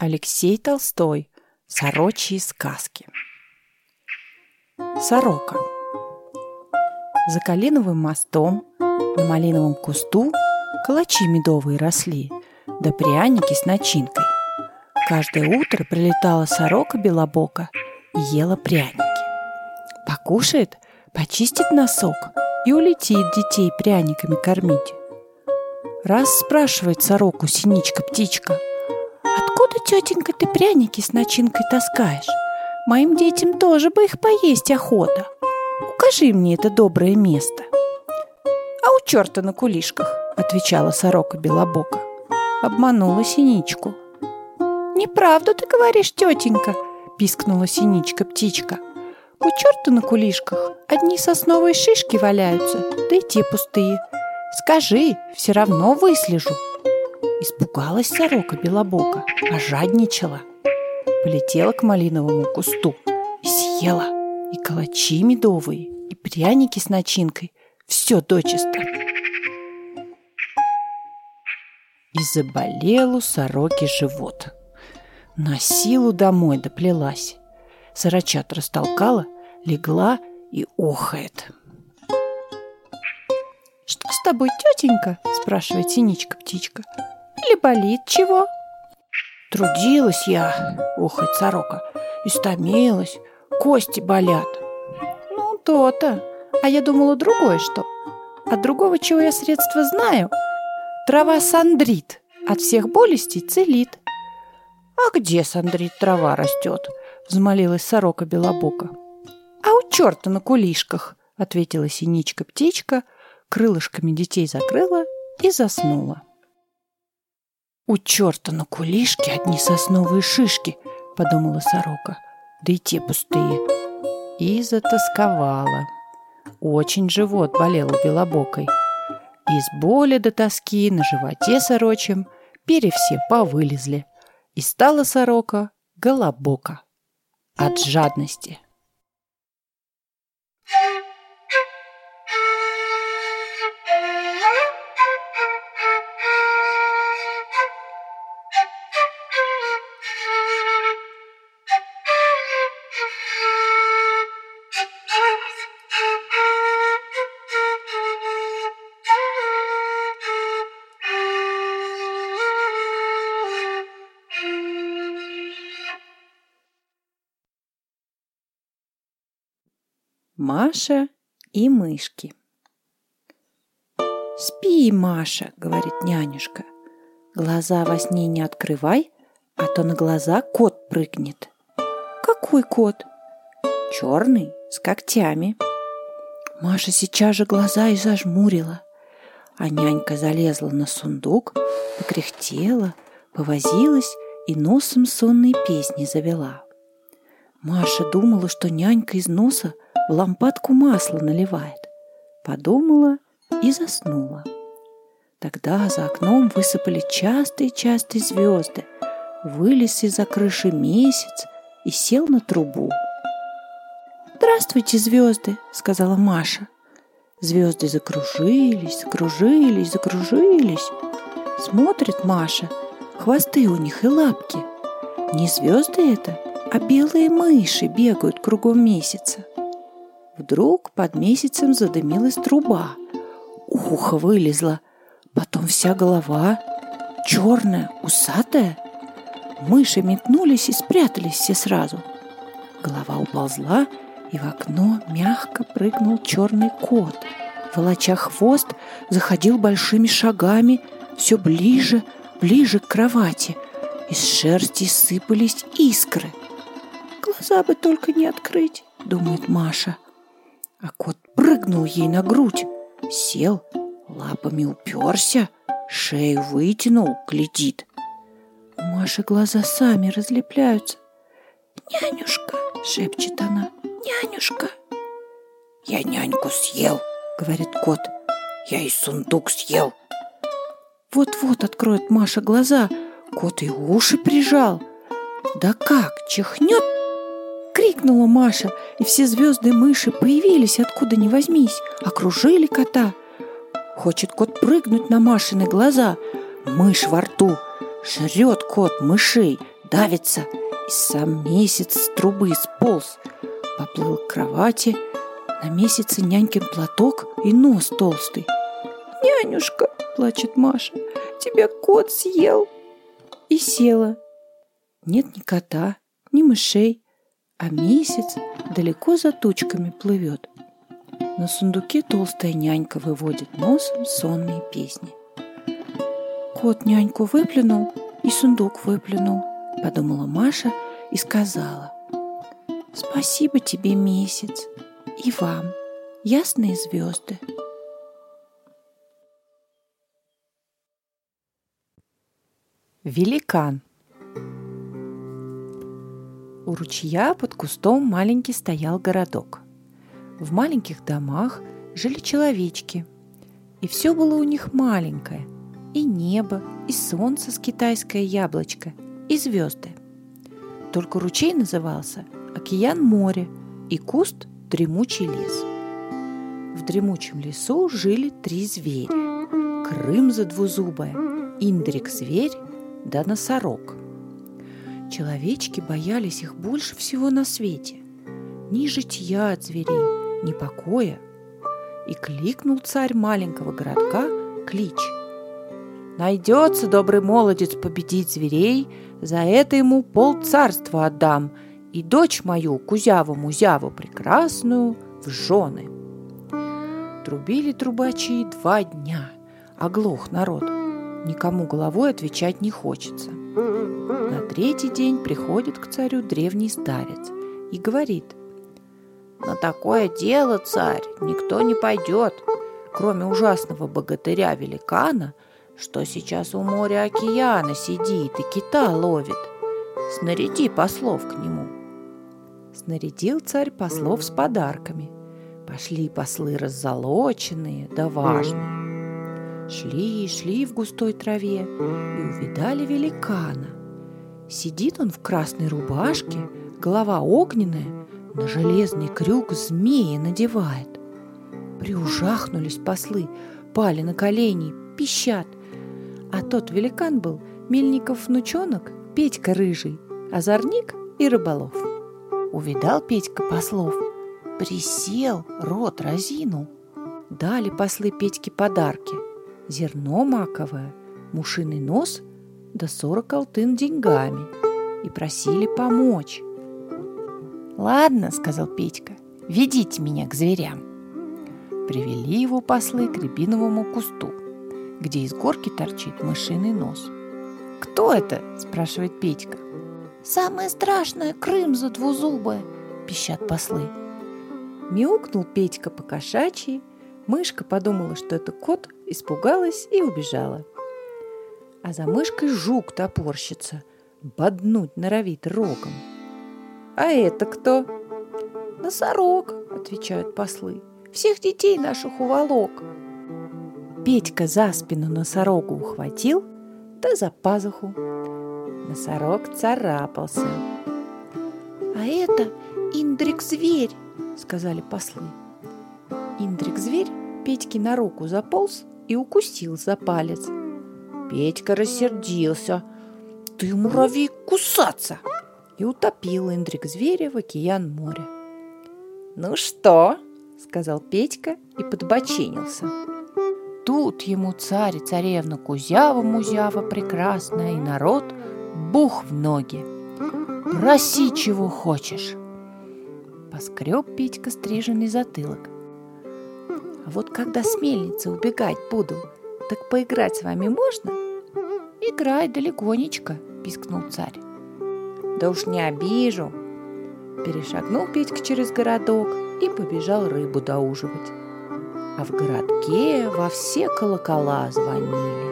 Алексей Толстой. Сорочьи сказки. Сорока. За Калиновым мостом на малиновом кусту калачи медовые росли, да пряники с начинкой. Каждое утро прилетала сорока белобока и ела пряники. Покушает, почистит носок и улетит детей пряниками кормить. Раз спрашивает сороку синичка-птичка – Откуда, тетенька, ты пряники с начинкой таскаешь? Моим детям тоже бы их поесть охота. Укажи мне это доброе место. А у черта на кулишках, отвечала сорока Белобока. Обманула синичку. Неправду ты говоришь, тетенька, пискнула синичка-птичка. У черта на кулишках одни сосновые шишки валяются, да и те пустые. Скажи, все равно выслежу. Испугалась сорока белобока, ожадничала. Полетела к малиновому кусту и съела и калачи медовые, и пряники с начинкой. Все дочисто. И заболел у сороки живот. На силу домой доплелась. Сорочат растолкала, легла и охает. «Что с тобой, тетенька?» – спрашивает синичка-птичка. Или болит чего?» «Трудилась я, — ухает сорока, — истомилась, кости болят». «Ну, то-то. А я думала другое что. От другого, чего я средства знаю, трава сандрит, от всех болестей целит». «А где сандрит трава растет?» — взмолилась сорока Белобока. «А у черта на кулишках», — ответила синичка-птичка, крылышками детей закрыла и заснула. «У черта на кулишке одни сосновые шишки», — подумала сорока, да и те пустые. И затасковала. Очень живот болел у белобокой. Из боли до тоски на животе сорочем перья все повылезли. И стала сорока голобока от жадности. Маша и мышки. «Спи, Маша», — говорит нянюшка. «Глаза во сне не открывай, а то на глаза кот прыгнет». «Какой кот?» «Черный, с когтями». Маша сейчас же глаза и зажмурила. А нянька залезла на сундук, покряхтела, повозилась и носом сонной песни завела. Маша думала, что нянька из носа в лампадку масло наливает. Подумала и заснула. Тогда за окном высыпали частые-частые звезды. Вылез из-за крыши месяц и сел на трубу. «Здравствуйте, звезды!» — сказала Маша. Звезды закружились, закружились, закружились. Смотрит Маша, хвосты у них и лапки. Не звезды это, а белые мыши бегают кругом месяца. Вдруг под месяцем задымилась труба. Ухо вылезло, потом вся голова, черная, усатая. Мыши метнулись и спрятались все сразу. Голова уползла, и в окно мягко прыгнул черный кот. Волоча хвост, заходил большими шагами, все ближе, ближе к кровати. Из шерсти сыпались искры. «Глаза бы только не открыть», — думает Маша. А кот прыгнул ей на грудь, сел, лапами уперся, шею вытянул, глядит. У Маши глаза сами разлепляются. «Нянюшка!» — шепчет она. «Нянюшка!» «Я няньку съел!» — говорит кот. «Я и сундук съел!» Вот-вот откроет Маша глаза, кот и уши прижал. Да как, чихнет Крикнула Маша, и все звезды мыши появились откуда ни возьмись, окружили кота. Хочет кот прыгнуть на Машины глаза. Мышь во рту. Жрет кот мышей, давится, и сам месяц с трубы сполз. Поплыл к кровати, на месяце нянькин платок и нос толстый. «Нянюшка!» – плачет Маша. «Тебя кот съел!» И села. Нет ни кота, ни мышей, а месяц далеко за тучками плывет. На сундуке толстая нянька выводит носом сонные песни. Кот няньку выплюнул и сундук выплюнул, подумала Маша и сказала. Спасибо тебе, месяц, и вам, ясные звезды. Великан У ручья под кустом маленький стоял городок. В маленьких домах жили человечки, и все было у них маленькое – и небо, и солнце с китайское яблочко, и звезды. Только ручей назывался Океан море и куст Дремучий лес. В дремучем лесу жили три зверя. Крымза двузубая, Индрик зверь да носорог. Человечки боялись их больше всего на свете. Ни житья от зверей, ни покоя. И кликнул царь маленького городка клич – Найдется добрый молодец победить зверей, за это ему пол царства отдам и дочь мою, Кузяву-Музяву прекрасную, в жены. Трубили трубачи два дня, оглох народ. Никому головой отвечать не хочется. На третий день приходит к царю древний старец и говорит, «На такое дело, царь, никто не пойдет, кроме ужасного богатыря-великана – что сейчас у моря океана сидит и кита ловит. Снаряди послов к нему. Снарядил царь послов с подарками. Пошли послы раззолоченные да важные. Шли и шли в густой траве и увидали великана. Сидит он в красной рубашке, голова огненная, на железный крюк змеи надевает. Приужахнулись послы, пали на колени, пищат. А тот великан был Мельников внучонок, Петька рыжий, озорник и рыболов. Увидал Петька послов, присел, рот разинул. Дали послы Петьке подарки. Зерно маковое, мушиный нос да сорок алтын деньгами. И просили помочь. «Ладно», — сказал Петька, — «ведите меня к зверям». Привели его послы к рябиновому кусту где из горки торчит мышиный нос. «Кто это?» – спрашивает Петька. «Самое страшное, Крымза двузубая!» – пищат послы. Мяукнул Петька по кошачьи, мышка подумала, что это кот, испугалась и убежала. А за мышкой жук топорщится, боднуть норовит рогом. «А это кто?» «Носорог», — отвечают послы. «Всех детей наших уволок». Петька за спину носорогу ухватил, да за пазуху. Носорог царапался. «А это Индрик-зверь!» — сказали послы. Индрик-зверь Петьке на руку заполз и укусил за палец. Петька рассердился. «Ты, муравей, кусаться!» И утопил Индрик-зверя в океан моря. «Ну что?» — сказал Петька и подбоченился. Тут ему царь и царевна Кузява-Музява прекрасная, и народ бух в ноги. Проси, чего хочешь. Поскреб Петька стриженный затылок. А вот когда с мельницы убегать буду, так поиграть с вами можно? Играй далеконечко, пискнул царь. Да уж не обижу. Перешагнул Петька через городок и побежал рыбу доуживать а в городке во все колокола звонили.